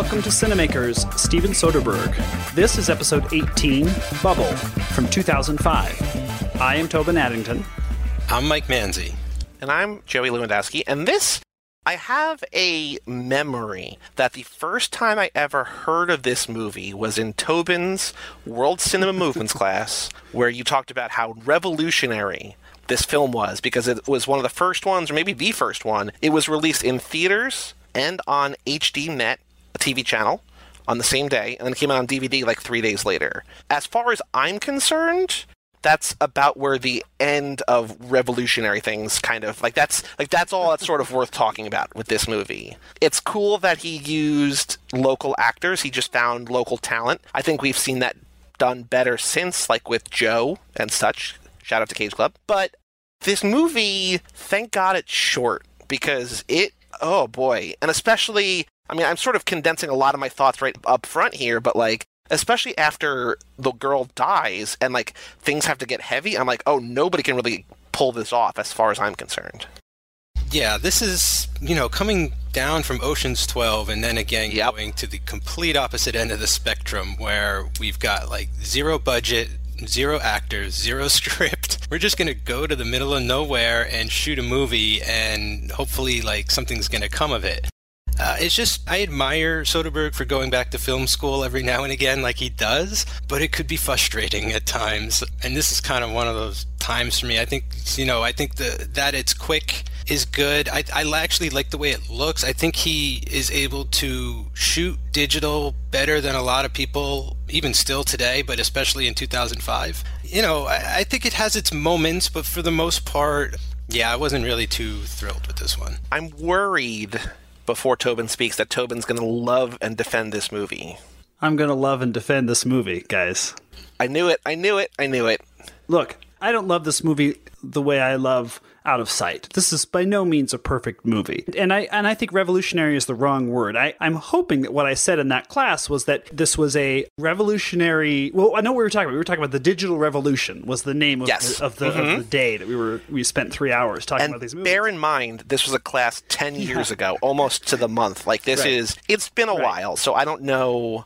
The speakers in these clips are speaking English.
welcome to Cinemakers, Steven Soderbergh. This is episode 18, Bubble, from 2005. I am Tobin Addington. I'm Mike Manzi. And I'm Joey Lewandowski. And this, I have a memory that the first time I ever heard of this movie was in Tobin's World Cinema Movements class, where you talked about how revolutionary this film was because it was one of the first ones, or maybe the first one. It was released in theaters and on HD Net, TV channel, on the same day, and then came out on DVD like three days later. As far as I'm concerned, that's about where the end of revolutionary things kind of like that's like that's all that's sort of worth talking about with this movie. It's cool that he used local actors. He just found local talent. I think we've seen that done better since, like with Joe and such. Shout out to Cage Club. But this movie, thank God it's short because it oh boy. And especially, I mean, I'm sort of condensing a lot of my thoughts right up front here, but like, especially after the girl dies and like things have to get heavy, I'm like, oh, nobody can really pull this off as far as I'm concerned. Yeah, this is, you know, coming down from Ocean's 12 and then again yep. going to the complete opposite end of the spectrum where we've got like zero budget, zero actors, zero script. We're just going to go to the middle of nowhere and shoot a movie and hopefully like something's going to come of it. Uh, it's just, I admire Soderbergh for going back to film school every now and again, like he does, but it could be frustrating at times. And this is kind of one of those times for me. I think, you know, I think the, that it's quick is good. I, I actually like the way it looks. I think he is able to shoot digital better than a lot of people, even still today, but especially in 2005. You know, I, I think it has its moments, but for the most part, yeah, I wasn't really too thrilled with this one. I'm worried before Tobin speaks that Tobin's going to love and defend this movie. I'm going to love and defend this movie, guys. I knew it. I knew it. I knew it. Look, I don't love this movie the way I love out of sight. This is by no means a perfect movie. And I and I think revolutionary is the wrong word. I, I'm hoping that what I said in that class was that this was a revolutionary well, I know what we were talking about. We were talking about the digital revolution was the name of, yes. the, of, the, mm-hmm. of the day that we were we spent three hours talking and about these movies. Bear in mind this was a class ten yeah. years ago, almost to the month. Like this right. is it's been a right. while, so I don't know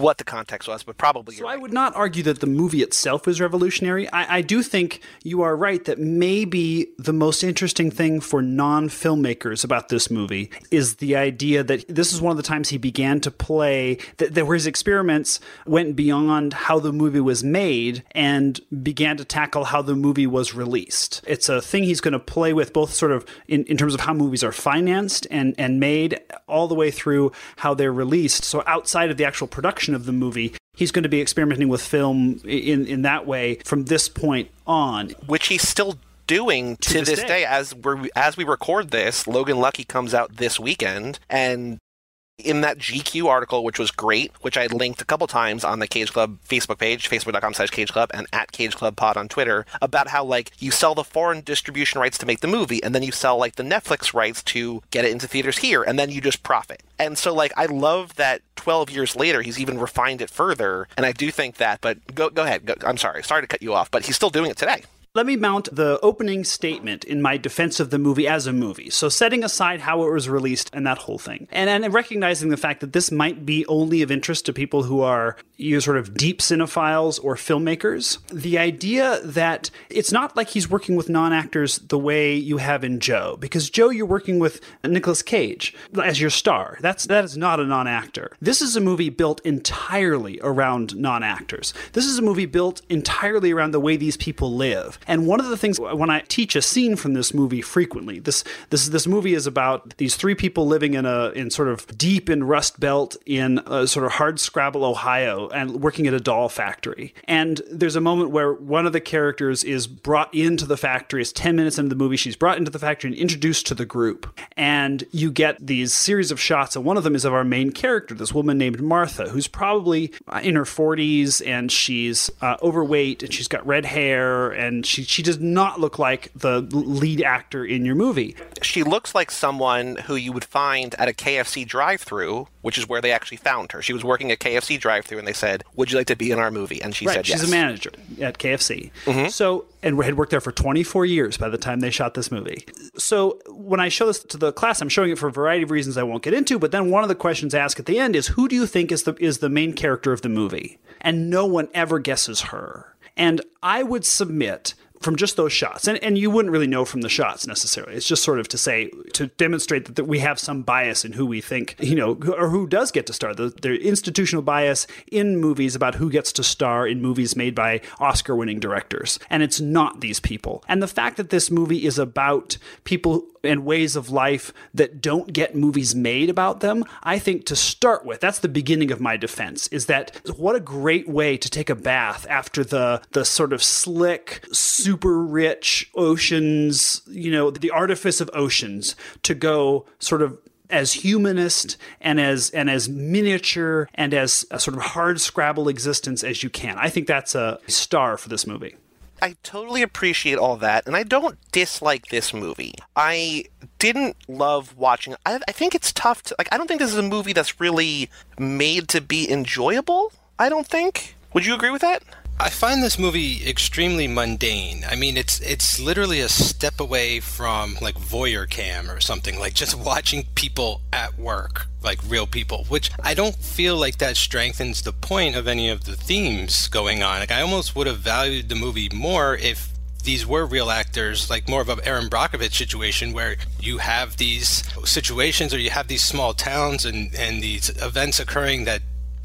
what the context was, but probably. So right. I would not argue that the movie itself is revolutionary. I, I, do think you are right that maybe the most interesting thing for non filmmakers about this movie is the idea that this is one of the times he began to play that, that where his experiments went beyond how the movie was made and began to tackle how the movie was released. It's a thing he's going to play with both sort of in, in terms of how movies are financed and, and made all the way through how they're released. So outside of the actual production of the movie. He's going to be experimenting with film in in that way from this point on, which he's still doing to, to this, this day. day. as we as we record this. Logan Lucky comes out this weekend, and in that GQ article, which was great, which I linked a couple times on the Cage Club Facebook page, facebook.com slash Cage Club, and at Cage Club Pod on Twitter, about how, like, you sell the foreign distribution rights to make the movie, and then you sell, like, the Netflix rights to get it into theaters here, and then you just profit. And so, like, I love that 12 years later, he's even refined it further, and I do think that, but go, go ahead. Go, I'm sorry. Sorry to cut you off, but he's still doing it today. Let me mount the opening statement in my defense of the movie as a movie. So, setting aside how it was released and that whole thing, and, recognizing the fact that this might be only of interest to people who are you sort of deep cinephiles or filmmakers, the idea that it's not like he's working with non actors the way you have in Joe, because Joe, you're working with Nicolas Cage as your star. That's that is not a non actor. This is a movie built entirely around non actors. This is a movie built entirely around the way these people live. And one of the things when I teach a scene from this movie frequently, this this this movie is about these three people living in a in sort of deep in Rust Belt in sort of hard scrabble Ohio and working at a doll factory. And there's a moment where one of the characters is brought into the factory. It's 10 minutes into the movie. She's brought into the factory and introduced to the group. And you get these series of shots, and one of them is of our main character, this woman named Martha, who's probably in her 40s and she's uh, overweight and she's got red hair and she she does not look like the lead actor in your movie. She looks like someone who you would find at a KFC drive-through, which is where they actually found her. She was working at KFC drive-through, and they said, "Would you like to be in our movie?" And she right, said, "She's yes. a manager at KFC." Mm-hmm. So and had worked there for 24 years by the time they shot this movie. So So when I show this to the class, I'm showing it for a variety of reasons I won't get into. But then one of the questions asked at the end is, "Who do you think is the is the main character of the movie?" And no one ever guesses her. And I would submit from just those shots. And, and you wouldn't really know from the shots necessarily. It's just sort of to say, to demonstrate that, that we have some bias in who we think, you know, or who does get to star. The, the institutional bias in movies about who gets to star in movies made by Oscar winning directors. And it's not these people. And the fact that this movie is about people and ways of life that don't get movies made about them, I think to start with, that's the beginning of my defense, is that what a great way to take a bath after the the sort of slick, super rich oceans, you know, the artifice of oceans to go sort of as humanist and as and as miniature and as a sort of hard scrabble existence as you can. I think that's a star for this movie. I totally appreciate all that, and I don't dislike this movie. I didn't love watching. I, I think it's tough to like. I don't think this is a movie that's really made to be enjoyable. I don't think. Would you agree with that? I find this movie extremely mundane. I mean, it's it's literally a step away from like voyeur cam or something, like just watching people at work, like real people, which I don't feel like that strengthens the point of any of the themes going on. Like I almost would have valued the movie more if these were real actors, like more of a Erin Brockovich situation where you have these situations or you have these small towns and, and these events occurring that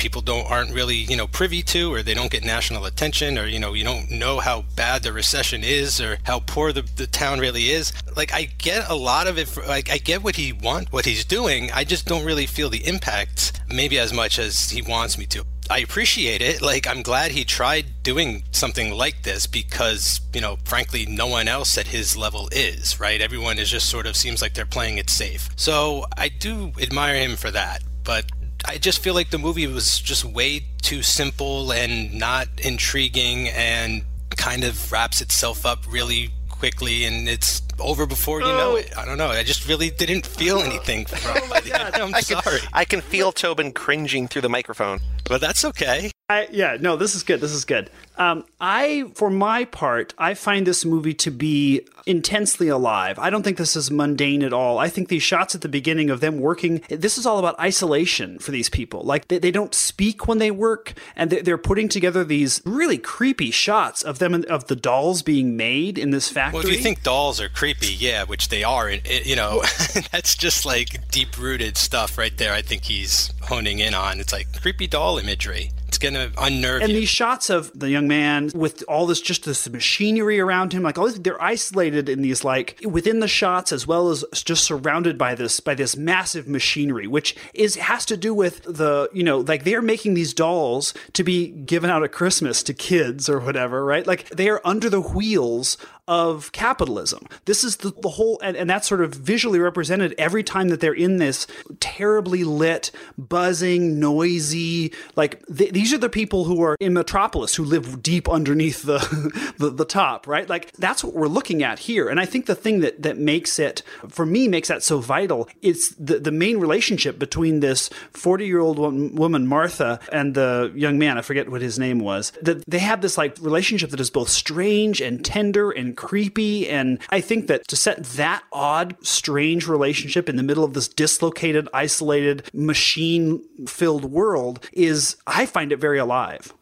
people don't aren't really you know privy to or they don't get national attention or you know you don't know how bad the recession is or how poor the, the town really is like i get a lot of it for, like i get what he want what he's doing i just don't really feel the impact maybe as much as he wants me to I appreciate it. Like, I'm glad he tried doing something like this because, you know, frankly, no one else at his level is, right? Everyone is just sort of seems like they're playing it safe. So I do admire him for that. But I just feel like the movie was just way too simple and not intriguing and kind of wraps itself up really quickly and it's over before you know it. I don't know. I just really didn't feel anything from oh it. I'm I sorry. Can, I can feel Tobin cringing through the microphone. But that's okay. I, yeah, no, this is good. This is good. Um, I, for my part, I find this movie to be intensely alive. I don't think this is mundane at all. I think these shots at the beginning of them working, this is all about isolation for these people. Like they, they don't speak when they work, and they're putting together these really creepy shots of them of the dolls being made in this factory. Well, if you think dolls are creepy, yeah, which they are, you know, that's just like deep rooted stuff right there. I think he's honing in on. It's like creepy doll imagery. It's gonna unnerve and you. these shots of the young man with all this just this machinery around him, like all this, they're isolated in these like within the shots as well as just surrounded by this by this massive machinery, which is has to do with the you know like they're making these dolls to be given out at Christmas to kids or whatever, right? Like they are under the wheels of capitalism. This is the, the whole, and, and that's sort of visually represented every time that they're in this terribly lit, buzzing, noisy, like th- these are the people who are in Metropolis who live deep underneath the, the, the top, right? Like that's what we're looking at here. And I think the thing that, that makes it, for me, makes that so vital is the, the main relationship between this 40 year old woman, Martha, and the young man, I forget what his name was, that they have this like relationship that is both strange and tender and creepy. And I think that to set that odd, strange relationship in the middle of this dislocated, isolated, machine filled world is, I find it very alive.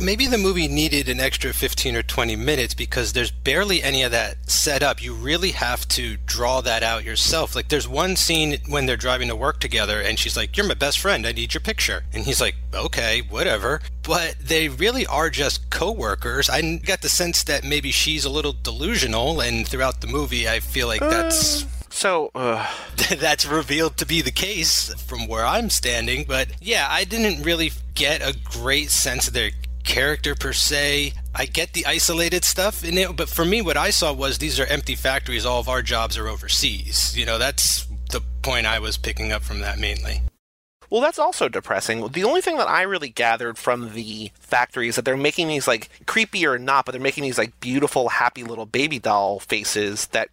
Maybe the movie needed an extra 15 or 20 minutes because there's barely any of that set up. You really have to draw that out yourself. Like, there's one scene when they're driving to work together, and she's like, You're my best friend. I need your picture. And he's like, Okay, whatever. But they really are just co workers. I got the sense that maybe she's a little delusional, and throughout the movie, I feel like that's. Uh... So uh... that's revealed to be the case from where I'm standing. But yeah, I didn't really get a great sense of their character per se. I get the isolated stuff in it, but for me, what I saw was these are empty factories. All of our jobs are overseas. You know, that's the point I was picking up from that mainly. Well, that's also depressing. The only thing that I really gathered from the factory is that they're making these like creepy or not, but they're making these like beautiful, happy little baby doll faces that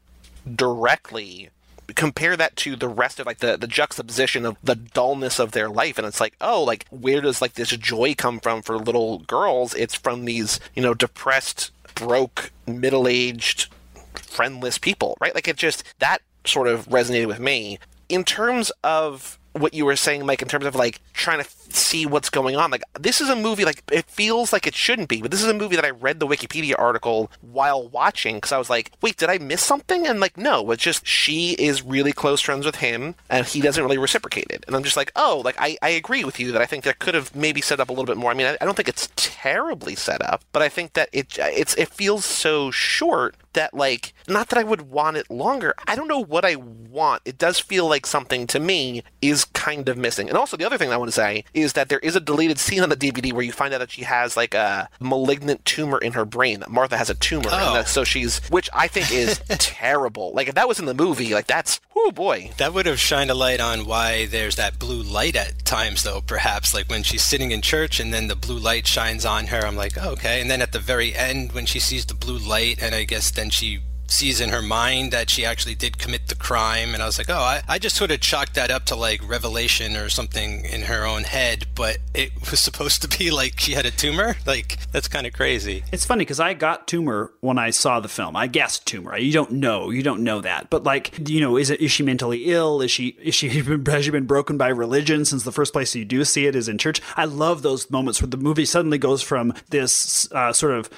directly compare that to the rest of like the, the juxtaposition of the dullness of their life and it's like oh like where does like this joy come from for little girls it's from these you know depressed broke middle-aged friendless people right like it just that sort of resonated with me. In terms of what you were saying, Mike, in terms of like trying to see what's going on. Like this is a movie like it feels like it shouldn't be, but this is a movie that I read the Wikipedia article while watching because I was like, wait, did I miss something? And like, no, it's just she is really close friends with him and he doesn't really reciprocate it. And I'm just like, oh, like I, I agree with you that I think that could have maybe set up a little bit more. I mean, I, I don't think it's terribly set up, but I think that it it's it feels so short that like not that I would want it longer. I don't know what I want. It does feel like something to me is kind of missing. And also the other thing I want to say is that there is a deleted scene on the DVD where you find out that she has like a malignant tumor in her brain. That Martha has a tumor, oh. that, so she's which I think is terrible. Like if that was in the movie, like that's oh boy. That would have shined a light on why there's that blue light at times, though. Perhaps like when she's sitting in church and then the blue light shines on her. I'm like, oh, okay. And then at the very end, when she sees the blue light, and I guess then she sees in her mind that she actually did commit the crime. And I was like, oh, I, I just sort of chalked that up to like revelation or something in her own head, but it was supposed to be like she had a tumor. Like, that's kind of crazy. It's funny because I got tumor when I saw the film. I guessed tumor. You don't know. You don't know that. But like, you know, is it is she mentally ill? Is she is she has she been broken by religion since the first place you do see it is in church? I love those moments where the movie suddenly goes from this uh, sort of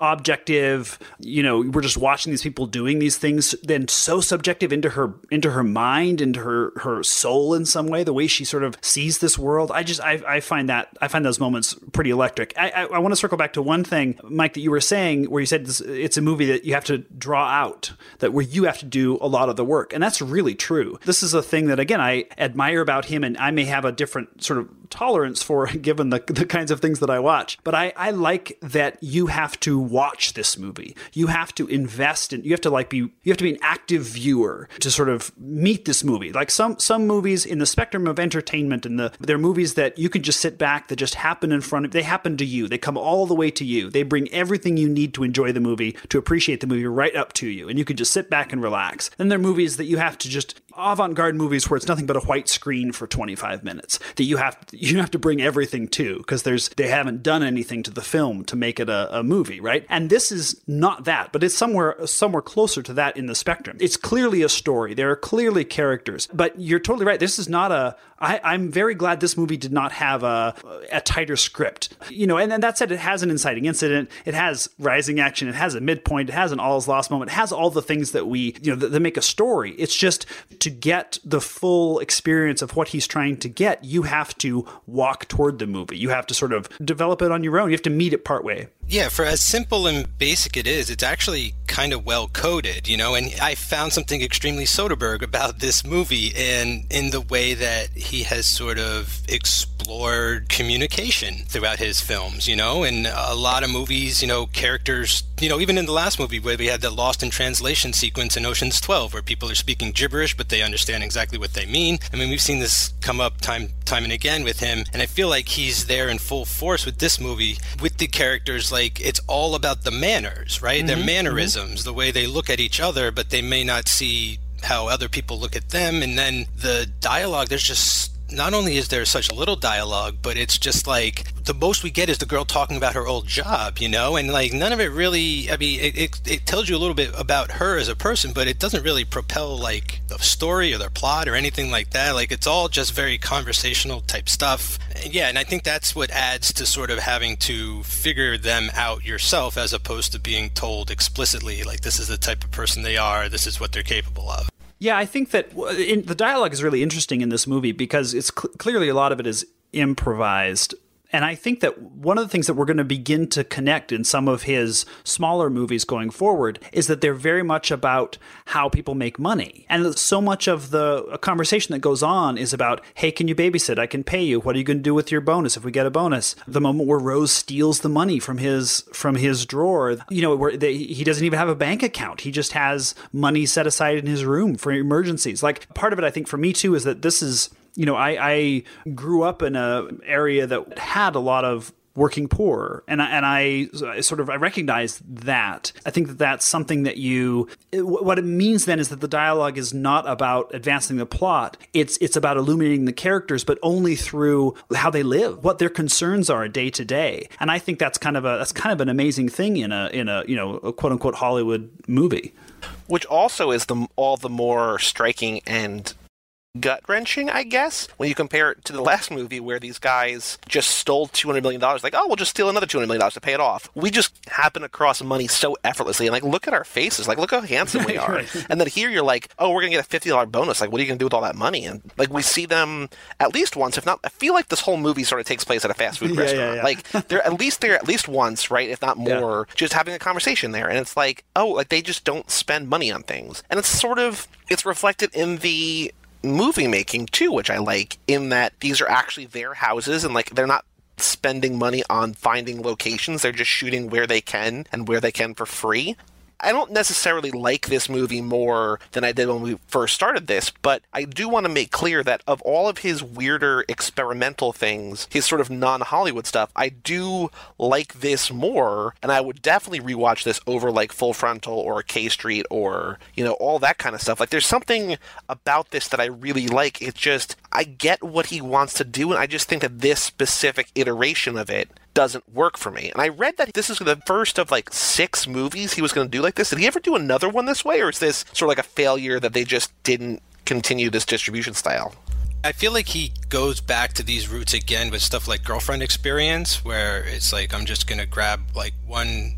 objective you know we're just watching these people doing these things then so subjective into her into her mind into her her soul in some way the way she sort of sees this world. I just i, I find that i find those moments pretty electric. I i, I want to circle back to one thing mike that you were saying where you said this, it's a movie that you have to draw out that where you have to do a lot of the work and that's really true. This is a thing that again i admire about him and i may have a different sort of tolerance for given the, the kinds of things that i watch but i i like that you have to watch this movie. You have to invest in you have to like be you have to be an active viewer to sort of meet this movie. Like some some movies in the spectrum of entertainment and the they're movies that you can just sit back that just happen in front of they happen to you. They come all the way to you. They bring everything you need to enjoy the movie, to appreciate the movie right up to you and you can just sit back and relax. Then there are movies that you have to just avant-garde movies where it's nothing but a white screen for 25 minutes that you have you have to bring everything to because there's they haven't done anything to the film to make it a, a movie right? And this is not that but it's somewhere somewhere closer to that in the spectrum. It's clearly a story. There are clearly characters. But you're totally right. This is not a I, I'm very glad this movie did not have a, a tighter script. You know, and, and that said, it has an inciting incident, it has rising action, it has a midpoint, it has an all's lost moment, it has all the things that we, you know, that, that make a story. It's just to get the full experience of what he's trying to get, you have to walk toward the movie. You have to sort of develop it on your own. You have to meet it partway. Yeah, for as simple and basic it is, it's actually kind of well coded, you know. And I found something extremely Soderbergh about this movie, and in the way that he has sort of explored communication throughout his films, you know. And a lot of movies, you know, characters, you know, even in the last movie where we had the Lost in Translation sequence in Ocean's Twelve, where people are speaking gibberish, but they understand exactly what they mean. I mean, we've seen this come up time time and again with him, and I feel like he's there in full force with this movie with the characters like like it's all about the manners, right? Mm-hmm, Their mannerisms, mm-hmm. the way they look at each other, but they may not see how other people look at them. And then the dialogue, there's just not only is there such little dialogue, but it's just like the most we get is the girl talking about her old job, you know, and like none of it really. I mean, it, it, it, tells you a little bit about her as a person, but it doesn't really propel like the story or the plot or anything like that. Like it's all just very conversational type stuff. Yeah, and I think that's what adds to sort of having to figure them out yourself as opposed to being told explicitly, like this is the type of person they are, this is what they're capable of. Yeah, I think that in, the dialogue is really interesting in this movie because it's cl- clearly a lot of it is improvised and I think that one of the things that we're going to begin to connect in some of his smaller movies going forward is that they're very much about how people make money. And so much of the conversation that goes on is about, hey, can you babysit? I can pay you. What are you going to do with your bonus if we get a bonus? The moment where Rose steals the money from his from his drawer, you know, where they, he doesn't even have a bank account. He just has money set aside in his room for emergencies. Like part of it, I think, for me too, is that this is you know, I, I grew up in a area that had a lot of working poor. And I, and I, sort of I recognize that. I think that that's something that you what it means then is that the dialogue is not about advancing the plot. It's it's about illuminating the characters, but only through how they live, what their concerns are day to day. And I think that's kind of a that's kind of an amazing thing in a in a you know a quote unquote Hollywood movie which also is the all the more striking and gut wrenching, I guess, when you compare it to the last movie where these guys just stole $200 million. Like, oh, we'll just steal another $200 million to pay it off. We just happen across money so effortlessly. And, like, look at our faces. Like, look how handsome we are. and then here you're like, oh, we're going to get a $50 bonus. Like, what are you going to do with all that money? And, like, we see them at least once, if not, I feel like this whole movie sort of takes place at a fast food yeah, restaurant. Yeah, yeah. Like, they're at least there at least once, right? If not more, just having a conversation there. And it's like, oh, like, they just don't spend money on things. And it's sort of, it's reflected in the movie making too, which I like in that these are actually their houses and like they're not spending money on finding locations. They're just shooting where they can and where they can for free. I don't necessarily like this movie more than I did when we first started this, but I do want to make clear that of all of his weirder experimental things, his sort of non Hollywood stuff, I do like this more, and I would definitely rewatch this over like Full Frontal or K Street or, you know, all that kind of stuff. Like, there's something about this that I really like. It's just, I get what he wants to do, and I just think that this specific iteration of it doesn't work for me. And I read that this is the first of like six movies he was going to do like this. Did he ever do another one this way, or is this sort of like a failure that they just didn't continue this distribution style? I feel like he goes back to these roots again with stuff like Girlfriend Experience, where it's like I'm just gonna grab like one.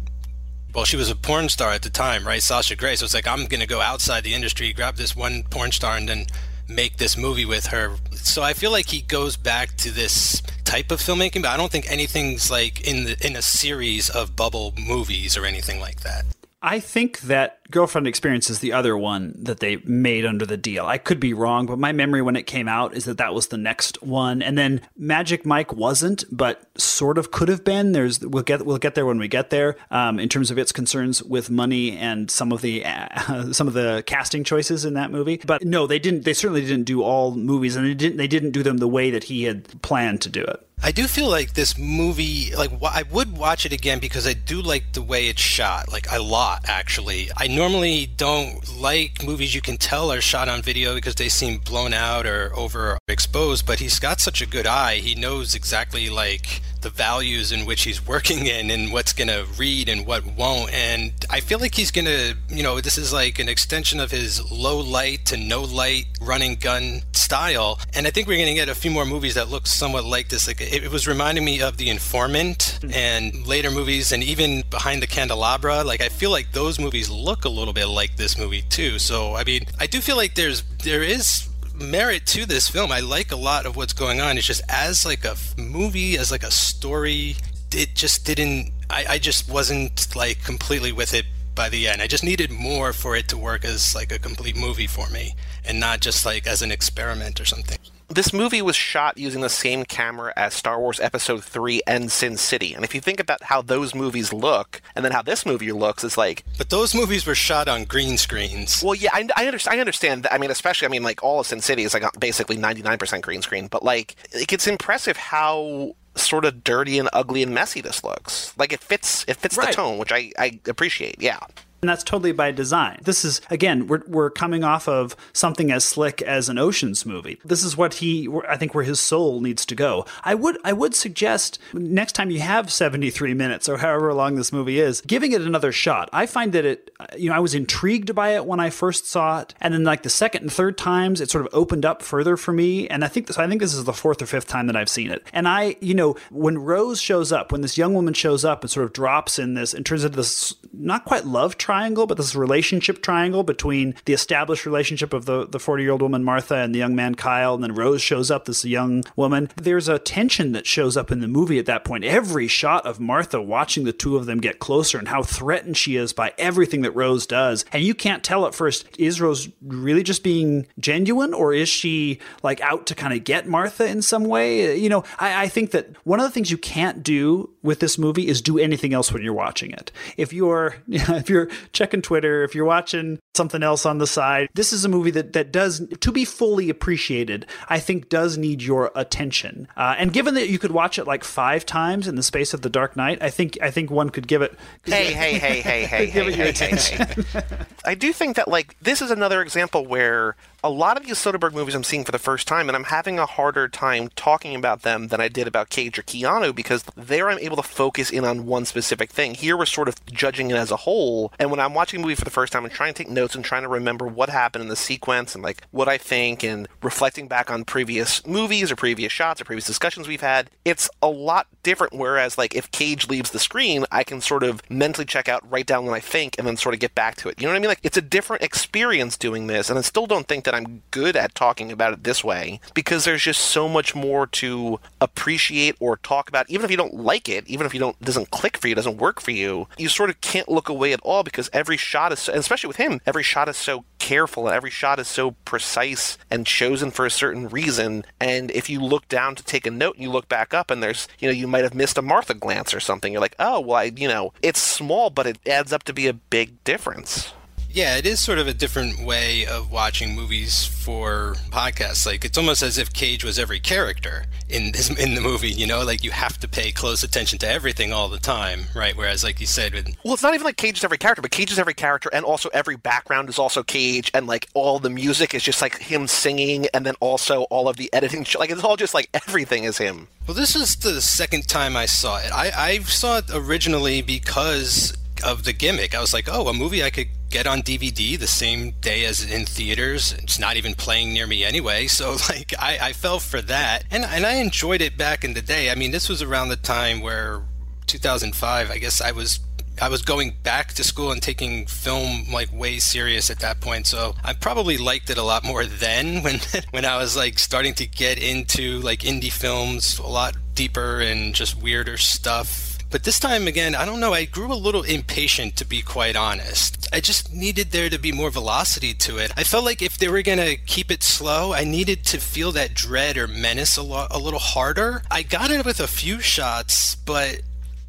Well, she was a porn star at the time, right? Sasha Grey. So it's like I'm gonna go outside the industry, grab this one porn star, and then make this movie with her. So I feel like he goes back to this type of filmmaking, but I don't think anything's like in the in a series of bubble movies or anything like that. I think that Girlfriend Experience is the other one that they made under the deal. I could be wrong, but my memory when it came out is that that was the next one. And then Magic Mike wasn't, but sort of could have been. There's we'll get we'll get there when we get there. Um, in terms of its concerns with money and some of the uh, some of the casting choices in that movie. But no, they didn't. They certainly didn't do all movies, and they didn't. They didn't do them the way that he had planned to do it. I do feel like this movie, like I would watch it again because I do like the way it's shot, like a lot actually. I normally don't like movies you can tell are shot on video because they seem blown out or overexposed, but he's got such a good eye. He knows exactly like the values in which he's working in and what's going to read and what won't. And I feel like he's going to, you know, this is like an extension of his low light to no light running gun style. And I think we're going to get a few more movies that look somewhat like this. Like it, it was reminding me of The Informant mm-hmm. and later movies and even Behind the Candelabra. Like I feel like those movies look a little bit like this movie too. So I mean, I do feel like there's there is merit to this film. I like a lot of what's going on. It's just as like a movie, as like a story, it just didn't. I, I just wasn't like completely with it by the end. I just needed more for it to work as like a complete movie for me, and not just like as an experiment or something this movie was shot using the same camera as Star Wars Episode 3 and Sin City. And if you think about how those movies look, and then how this movie looks, it's like. But those movies were shot on green screens. Well, yeah, I, I, understand, I understand. I mean, especially, I mean, like, all of Sin City is like basically 99% green screen. But, like, it's impressive how sort of dirty and ugly and messy this looks. Like, it fits, it fits right. the tone, which I, I appreciate, yeah. And that's totally by design. This is, again, we're, we're coming off of something as slick as an Oceans movie. This is what he, I think, where his soul needs to go. I would, I would suggest next time you have 73 minutes or however long this movie is, giving it another shot. I find that it, you know, I was intrigued by it when I first saw it. And then like the second and third times, it sort of opened up further for me. And I think this, I think this is the fourth or fifth time that I've seen it. And I, you know, when Rose shows up, when this young woman shows up and sort of drops in this and turns into this not quite love triangle, but this relationship triangle between the established relationship of the the 40 year old woman Martha and the young man Kyle, and then Rose shows up, this young woman. There's a tension that shows up in the movie at that point. Every shot of Martha watching the two of them get closer and how threatened she is by everything that Rose does. And you can't tell at first, is Rose really just being genuine or is she like out to kind of get Martha in some way? You know, I, I think that one of the things you can't do with this movie is do anything else when you're watching it. If you're if you're checking Twitter, if you're watching something else on the side, this is a movie that that does to be fully appreciated. I think does need your attention. Uh, and given that you could watch it like five times in the space of The Dark Knight, I think I think one could give it. Hey hey hey hey hey give hey, it your hey, attention. Hey, I do think that like this is another example where a lot of these Soderbergh movies I'm seeing for the first time, and I'm having a harder time talking about them than I did about Cage or Keanu because there I'm able to focus in on one specific thing. Here we're sort of judging it as a whole, and when I'm watching a movie for the first time and trying to take notes and trying to remember what happened in the sequence and like what I think and reflecting back on previous movies or previous shots or previous discussions we've had, it's a lot different. Whereas like if Cage leaves the screen, I can sort of mentally check out, write down what I think, and then sort of get back to it. You know what I mean? Like it's a different experience doing this, and I still don't think that I'm good at talking about it this way because there's just so much more to appreciate or talk about. Even if you don't like it, even if you don't doesn't click for you, doesn't work for you, you sort of can't look away at all because every shot is, especially with him, every shot is so careful and every shot is so precise and chosen for a certain reason. And if you look down to take a note and you look back up and there's, you know, you might have missed a Martha glance or something. You're like, oh, well, I, you know, it's small, but it adds up to be a big difference. Yeah, it is sort of a different way of watching movies for podcasts. Like it's almost as if Cage was every character in this in the movie. You know, like you have to pay close attention to everything all the time, right? Whereas, like you said, with well, it's not even like Cage is every character, but Cage is every character, and also every background is also Cage, and like all the music is just like him singing, and then also all of the editing, like it's all just like everything is him. Well, this is the second time I saw it. I I saw it originally because of the gimmick. I was like, oh, a movie I could get on DVD the same day as in theaters. It's not even playing near me anyway. So like I, I fell for that. And and I enjoyed it back in the day. I mean this was around the time where 2005, I guess I was I was going back to school and taking film like way serious at that point. So I probably liked it a lot more then when when I was like starting to get into like indie films a lot deeper and just weirder stuff but this time again, I don't know, I grew a little impatient to be quite honest. I just needed there to be more velocity to it. I felt like if they were going to keep it slow, I needed to feel that dread or menace a, lo- a little harder. I got it with a few shots, but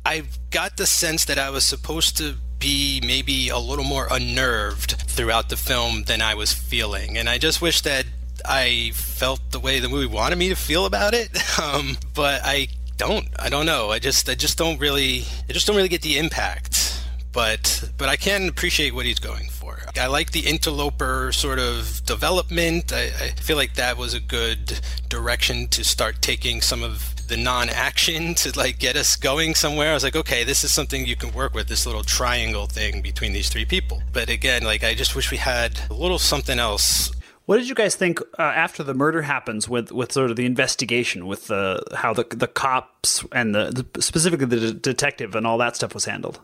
I got the sense that I was supposed to be maybe a little more unnerved throughout the film than I was feeling. And I just wish that I felt the way the movie wanted me to feel about it. Um, but I don't. I don't know. I just I just don't really I just don't really get the impact. But but I can appreciate what he's going for. I like the interloper sort of development. I, I feel like that was a good direction to start taking some of the non-action to like get us going somewhere. I was like, okay, this is something you can work with. This little triangle thing between these three people. But again, like I just wish we had a little something else what did you guys think uh, after the murder happens with, with sort of the investigation, with the how the the cops and the, the specifically the de- detective and all that stuff was handled?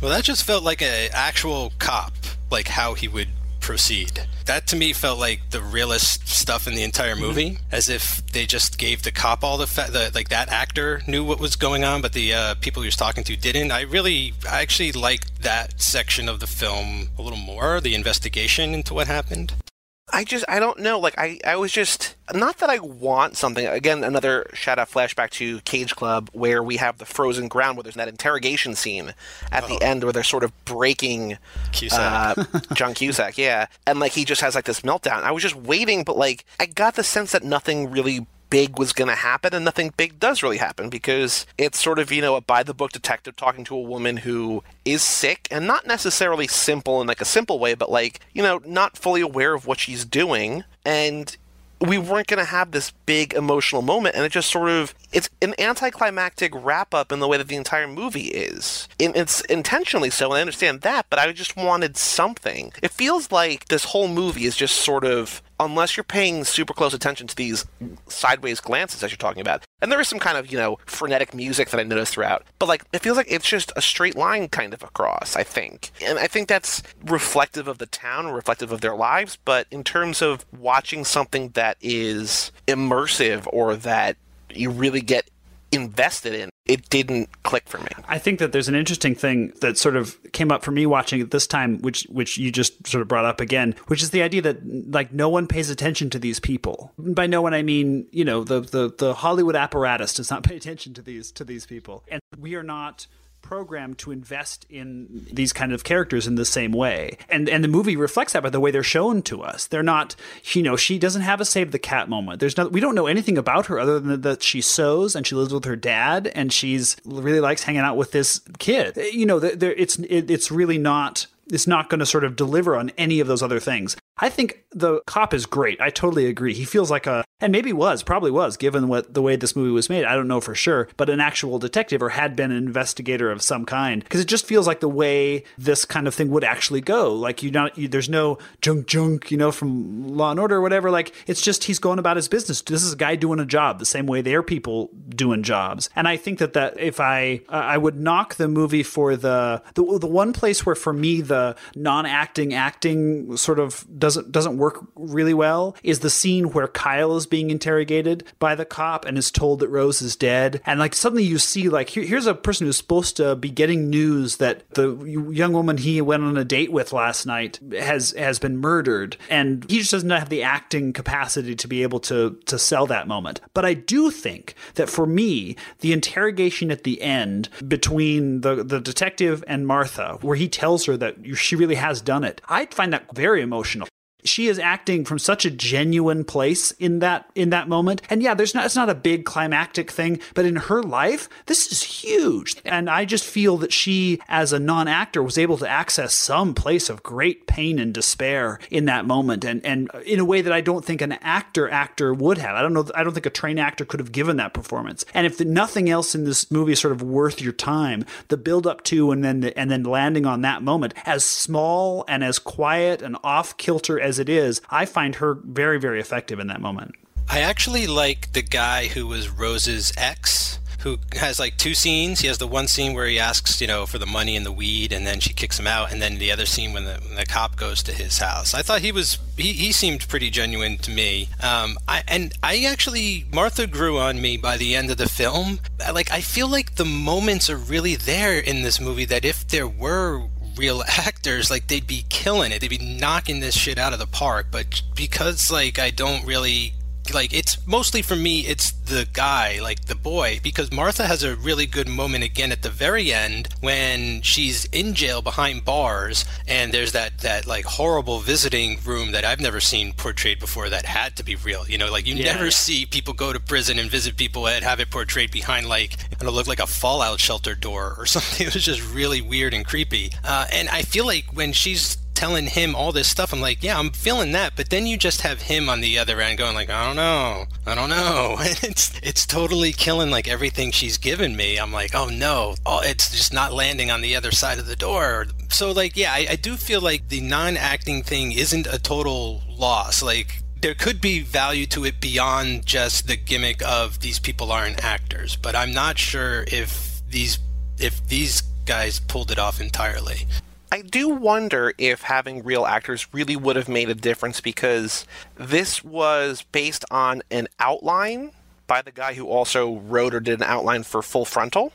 Well, that just felt like an actual cop, like how he would proceed. That to me felt like the realest stuff in the entire movie, mm-hmm. as if they just gave the cop all the, fa- the like that actor knew what was going on, but the uh, people he was talking to didn't. I really, I actually liked that section of the film a little more, the investigation into what happened. I just I don't know. Like I I was just not that I want something. Again, another shout out flashback to Cage Club where we have the frozen ground where there's that interrogation scene at oh. the end where they're sort of breaking Cusack. Uh, John Cusack, yeah, and like he just has like this meltdown. I was just waiting, but like I got the sense that nothing really big was going to happen, and nothing big does really happen because it's sort of, you know, a by the book detective talking to a woman who is sick and not necessarily simple in like a simple way, but like, you know, not fully aware of what she's doing. And we weren't going to have this big emotional moment and it just sort of it's an anticlimactic wrap up in the way that the entire movie is and it's intentionally so and i understand that but i just wanted something it feels like this whole movie is just sort of unless you're paying super close attention to these sideways glances that you're talking about. And there is some kind of, you know, frenetic music that I noticed throughout. But like it feels like it's just a straight line kind of across, I think. And I think that's reflective of the town, reflective of their lives, but in terms of watching something that is immersive or that you really get invested in, it didn't click for me. I think that there's an interesting thing that sort of came up for me watching it this time, which which you just sort of brought up again, which is the idea that like no one pays attention to these people. By no one I mean, you know, the the, the Hollywood apparatus does not pay attention to these to these people. And we are not programmed to invest in these kind of characters in the same way. And and the movie reflects that by the way they're shown to us. They're not, you know, she doesn't have a save the cat moment. There's no we don't know anything about her other than that she sews and she lives with her dad and she's really likes hanging out with this kid. You know, there it's it, it's really not it's not going to sort of deliver on any of those other things. I think the cop is great. I totally agree. He feels like a, and maybe was, probably was, given what the way this movie was made. I don't know for sure, but an actual detective or had been an investigator of some kind. Because it just feels like the way this kind of thing would actually go. Like you not, you, there's no junk junk, you know, from Law and Order or whatever. Like it's just he's going about his business. This is a guy doing a job the same way they're people doing jobs. And I think that that if I uh, I would knock the movie for the the the one place where for me the non-acting acting sort of doesn't doesn't work really well is the scene where Kyle is being interrogated by the cop and is told that Rose is dead. And like suddenly you see like here, here's a person who's supposed to be getting news that the young woman he went on a date with last night has has been murdered, and he just doesn't have the acting capacity to be able to to sell that moment. But I do think that for me, the interrogation at the end between the the detective and Martha, where he tells her that she really has done it, I find that very emotional she is acting from such a genuine place in that in that moment. And yeah, there's not it's not a big climactic thing, but in her life, this is huge. And I just feel that she as a non-actor was able to access some place of great pain and despair in that moment and and in a way that I don't think an actor actor would have. I don't know I don't think a trained actor could have given that performance. And if nothing else in this movie is sort of worth your time, the build up to and then the, and then landing on that moment as small and as quiet and off kilter as as it is, I find her very, very effective in that moment. I actually like the guy who was Rose's ex who has like two scenes. He has the one scene where he asks, you know, for the money and the weed, and then she kicks him out, and then the other scene when the, when the cop goes to his house. I thought he was he, he seemed pretty genuine to me. Um, I and I actually Martha grew on me by the end of the film. Like I feel like the moments are really there in this movie that if there were real actors, like they'd be killing it. They'd be knocking this shit out of the park. But because like I don't really like it's mostly for me it's the guy like the boy because martha has a really good moment again at the very end when she's in jail behind bars and there's that that like horrible visiting room that i've never seen portrayed before that had to be real you know? Like you yeah, never yeah. see people go to prison and visit people and have it portrayed behind like it look like a fallout shelter door or something. It was just really weird and creepy. Uh, and i feel like when she's telling him all this stuff. I'm like, yeah, I'm feeling that. But then you just have him on the other end going like, I don't know, I don't know. And it's it's totally killing like everything she's given me. I'm like, oh no, oh, it's just not landing on the other side of the door. So like, yeah, I, I do feel like the non-acting thing isn't a total loss. Like there could be value to it beyond just the gimmick of these people aren't actors. But I'm not sure if these if these guys pulled it off entirely. I do wonder if having real actors really would have made a difference because this was based on an outline by the guy who also wrote or did an outline for Full Frontal.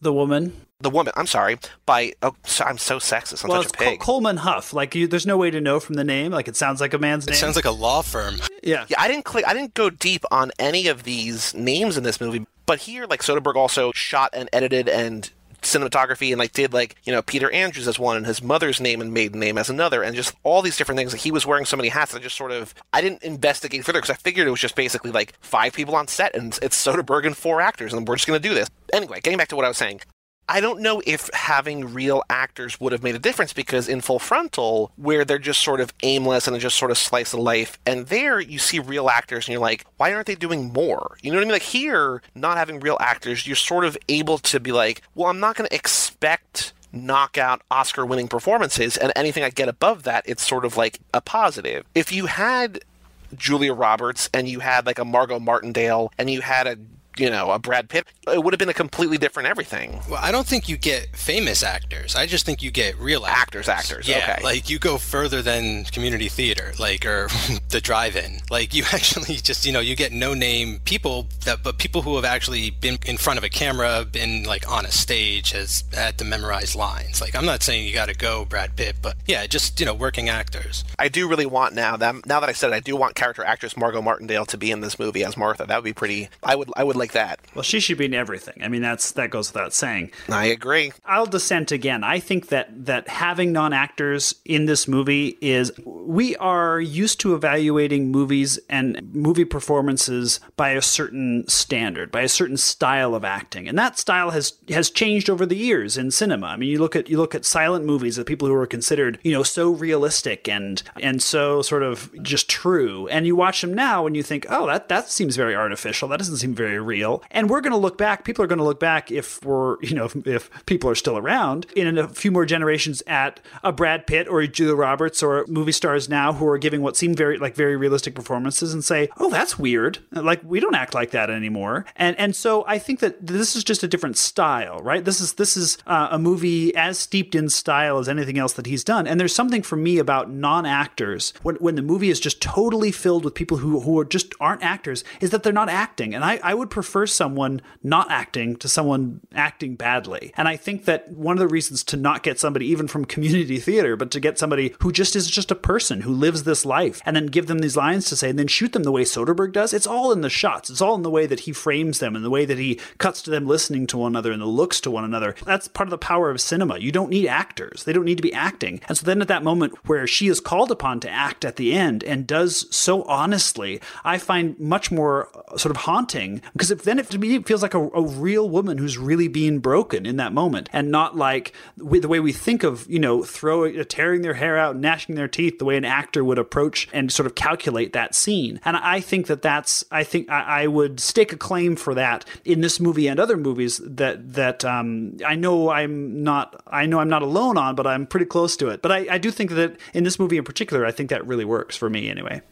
The woman. The woman. I'm sorry. By oh, I'm so sexist. I'm well, such a pig. Col- Coleman Hough. Like you, there's no way to know from the name. Like it sounds like a man's name. It sounds like a law firm. Yeah. Yeah. I didn't click. I didn't go deep on any of these names in this movie. But here, like Soderbergh also shot and edited and cinematography and like did like you know Peter Andrews as one and his mother's name and maiden name as another and just all these different things. Like he was wearing so many hats. I just sort of I didn't investigate further because I figured it was just basically like five people on set and it's Soderbergh and four actors and we're just to do this. Anyway, getting back to what I was saying, I don't know if having real actors would have made a difference because in Full Frontal, where they're just sort of aimless and just sort of slice of life, and there you see real actors and you're like, why aren't they doing more? You know what I mean? Like here, not having real actors, you're sort of able to be like, well, I'm not going to expect knockout Oscar winning performances, and anything I get above that, it's sort of like a positive. If you had Julia Roberts and you had like a Margot Martindale and you had a you know, a Brad Pitt, it would have been a completely different everything. Well, I don't think you get famous actors. I just think you get real actors. Actors, actors. Yeah, okay. like you go further than community theater, like or the drive-in. Like you actually just, you know, you get no-name people that, but people who have actually been in front of a camera, been like on a stage, has had to memorize lines. Like I'm not saying you got to go Brad Pitt, but yeah, just you know, working actors. I do really want now that now that I said it, I do want character actress Margot Martindale to be in this movie as Martha. That would be pretty. I would I would like that. Well, she should be in everything. I mean, that's that goes without saying. I agree. I'll dissent again. I think that that having non-actors in this movie is we are used to evaluating movies and movie performances by a certain standard, by a certain style of acting. And that style has has changed over the years in cinema. I mean, you look at you look at silent movies the people who are considered, you know, so realistic and and so sort of just true. And you watch them now and you think, "Oh, that that seems very artificial. That doesn't seem very real." And we're going to look back, people are going to look back if we're, you know, if, if people are still around in a few more generations at a Brad Pitt or a Julia Roberts or a movie stars now who are giving what seem very like very realistic performances and say, "Oh, that's weird. Like we don't act like that anymore." And and so I think that this is just a different style, right? This is this is uh, a movie as steeped in style as anything else that he's done. And there's something for me about non-actors when when the movie is just totally filled with people who who are just aren't actors is that they're not acting. And I I would prefer someone not acting to someone acting badly. And I think that one of the reasons to not get somebody even from community theater, but to get somebody who just is just a person who lives this life and then give them these lines to say and then shoot them the way Soderbergh does, it's all in the shots. It's all in the way that he frames them and the way that he cuts to them listening to one another and the looks to one another. That's part of the power of cinema. You don't need actors. They don't need to be acting. And so then at that moment where she is called upon to act at the end and does so honestly, I find much more uh, sort of haunting because if then it to me it feels like a, a real woman who's really being broken in that moment and not like the way we think of, you know, throwing, tearing their hair out, gnashing their teeth, the way an actor would approach and sort of calculate that scene. And I think that that's, I think I, I would stake a claim for that in this movie and other movies that, that um, I know I'm not, I know I'm not alone on, but I'm pretty close to it. But I, I do think that in this movie in particular, I think that really works for me anyway.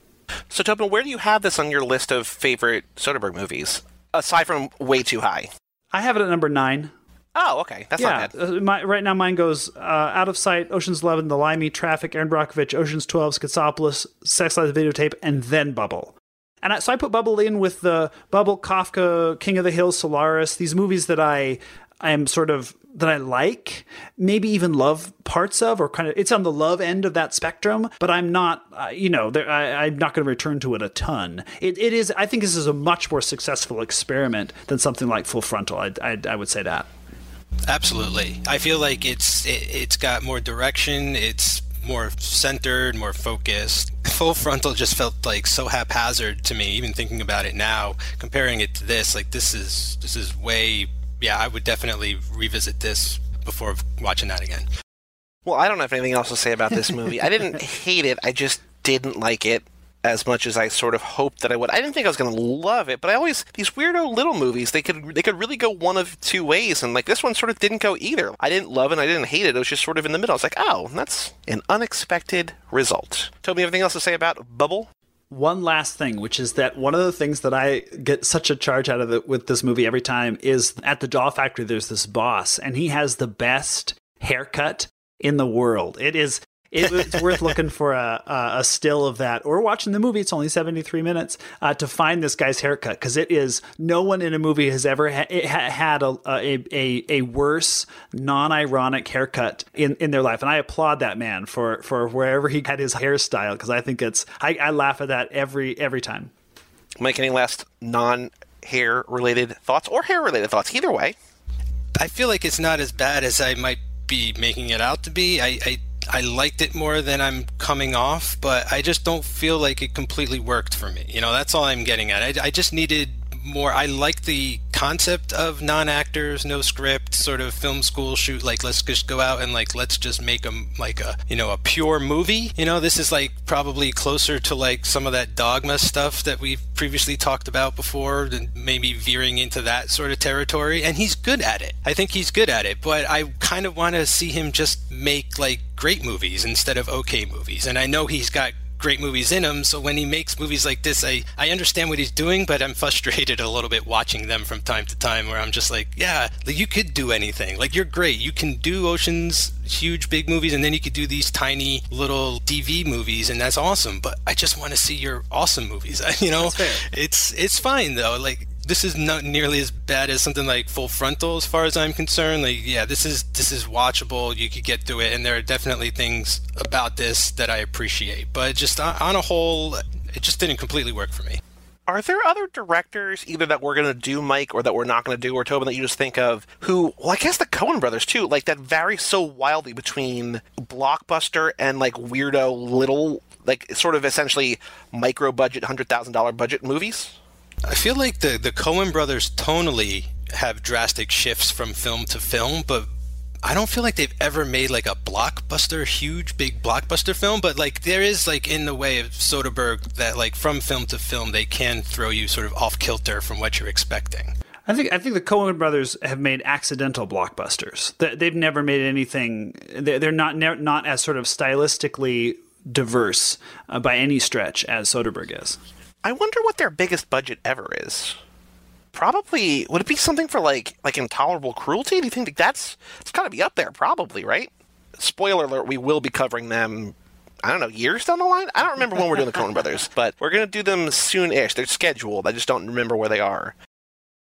So, Tobin, where do you have this on your list of favorite Soderbergh movies, aside from Way Too High? I have it at number nine. Oh, okay. That's yeah, not bad. Uh, my, right now mine goes uh, Out of Sight, Ocean's Eleven, The Limey, Traffic, Erin Brockovich, Ocean's 12, Schizopolis, Sex Lies Videotape, and then Bubble. And I, so I put Bubble in with the Bubble, Kafka, King of the Hills, Solaris, these movies that I I am sort of that I like, maybe even love parts of, or kind of it's on the love end of that spectrum. But I'm not, uh, you know, I, am not going to return to it a ton. It, it is, I think, this is a much more successful experiment than something like Full Frontal. I, I, I would say that. Absolutely, I feel like it's it, it's got more direction. It's more centered, more focused. Full frontal just felt like so haphazard to me. Even thinking about it now, comparing it to this, like this is this is way yeah, I would definitely revisit this before watching that again. Well, I don't have anything else to say about this movie. I didn't hate it. I just didn't like it as much as I sort of hoped that I would. I didn't think I was going to love it, but I always these weirdo little movies. They could they could really go one of two ways, and like this one sort of didn't go either. I didn't love and I didn't hate it. It was just sort of in the middle. I was like, oh, that's an unexpected result. Toby, anything else to say about Bubble? one last thing, which is that one of the things that I get such a charge out of it with this movie every time is at the doll factory, there's this boss, and he has the best haircut in the world. It is it, it's worth looking for a, a, still of that or watching the movie. It's only 73 minutes uh, to find this guy's haircut because it is no one in a movie has ever ha- had a, a, a, a worse non ironic haircut in, in their life. And I applaud that man for, for wherever he had his hairstyle because I think it's, I, I laugh at that every, every time. Mike, any last non hair related thoughts or hair related thoughts? Either way. I feel like it's not as bad as I might be making it out to be. I, I I liked it more than I'm coming off, but I just don't feel like it completely worked for me. You know, that's all I'm getting at. I, I just needed more. I like the concept of non-actors, no script, sort of film school shoot. Like, let's just go out and like let's just make them like a you know a pure movie. You know, this is like probably closer to like some of that dogma stuff that we've previously talked about before, and maybe veering into that sort of territory. And he's good at it. I think he's good at it. But I kind of want to see him just make like great movies instead of okay movies. And I know he's got great movies in him. So when he makes movies like this, I, I understand what he's doing, but I'm frustrated a little bit watching them from time to time where I'm just like, yeah, like you could do anything. Like you're great. You can do Ocean's huge big movies and then you could do these tiny little DV movies and that's awesome. But I just want to see your awesome movies. you know, it's it's fine though. Like this is not nearly as bad as something like Full Frontal, as far as I'm concerned. Like, yeah, this is this is watchable. You could get through it, and there are definitely things about this that I appreciate. But just on a whole, it just didn't completely work for me. Are there other directors, either that we're to do, Mike, or that we're not to do, or Tobin, that you just think of who, well, I guess the Coen brothers, too, like that vary so wildly between blockbuster and like weirdo little, like sort of essentially micro budget, $100,000 budget movies? I feel like the, the Coen brothers tonally have drastic shifts from film to film, but I don't feel like they've ever made like a blockbuster, huge, big blockbuster film, but like there is like in the way of Soderbergh that like from film to film they can throw you sort of off kilter from what you're expecting. I think I think the Coen brothers have made accidental blockbusters. They've never made anything. They're not not as sort of stylistically diverse uh, by any stretch as Soderbergh is. I wonder what their biggest budget ever is probably would it be something for like like intolerable cruelty? Do you think that's it's got to be up there? Probably, right? Spoiler alert: we will be covering them. I don't know, years down the line. I don't remember when we're doing the Coen Brothers, but we're gonna do them soon-ish. They're scheduled. I just don't remember where they are.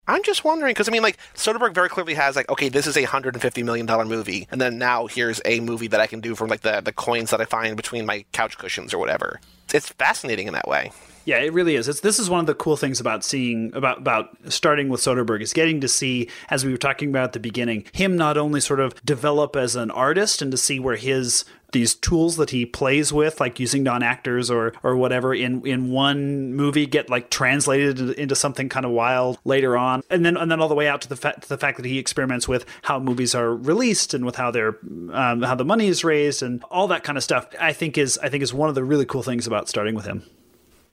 I'm just wondering because I mean, like Soderbergh very clearly has like, okay, this is a hundred and fifty million dollar movie, and then now here's a movie that I can do from like the the coins that I find between my couch cushions or whatever. It's fascinating in that way. Yeah, it really is. It's, this is one of the cool things about seeing about about starting with Soderbergh is getting to see, as we were talking about at the beginning, him not only sort of develop as an artist and to see where his these tools that he plays with, like using non actors or or whatever, in in one movie get like translated into something kind of wild later on, and then and then all the way out to the fact to the fact that he experiments with how movies are released and with how they're um, how the money is raised and all that kind of stuff. I think is I think is one of the really cool things about starting with him.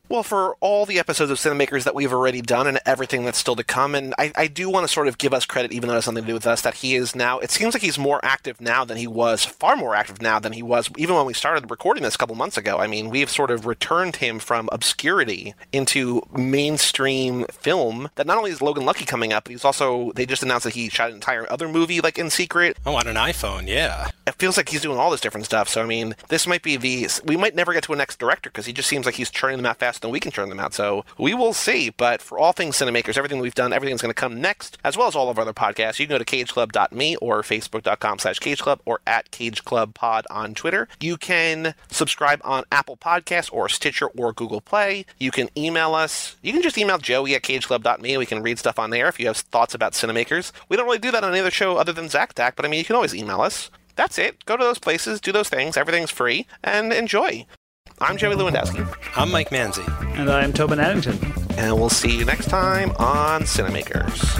Well, for all the episodes of Cinemakers that we've already done and everything that's still to come, and I, I do want to sort of give us credit, even though it has something to do with us, that he is now, it seems like he's more active now than he was, far more active now than he was even when we started recording this a couple months ago. I mean, we've sort of returned him from obscurity into mainstream film. That not only is Logan Lucky coming up, but he's also, they just announced that he shot an entire other movie, like in secret. Oh, on an iPhone, yeah. It feels like he's doing all this different stuff. So, I mean, this might be the, we might never get to a next director because he just seems like he's churning them out than we can churn them out. So we will see. But for all things Cinemakers, everything we've done, everything's going to come next, as well as all of our other podcasts. You can go to cageclub.me or facebook.com slash cageclub or at cageclubpod on Twitter. You can subscribe on Apple Podcasts or Stitcher or Google Play. You can email us. You can just email Joey at cageclub.me. We can read stuff on there if you have thoughts about Cinemakers. We don't really do that on any other show other than Zach Dack, but I mean, you can always email us. That's it. Go to those places, do those things. Everything's free, and enjoy. I'm Joey Lewandowski. I'm Mike Manzi. And I'm Tobin Addington. And we'll see you next time on Cinemakers.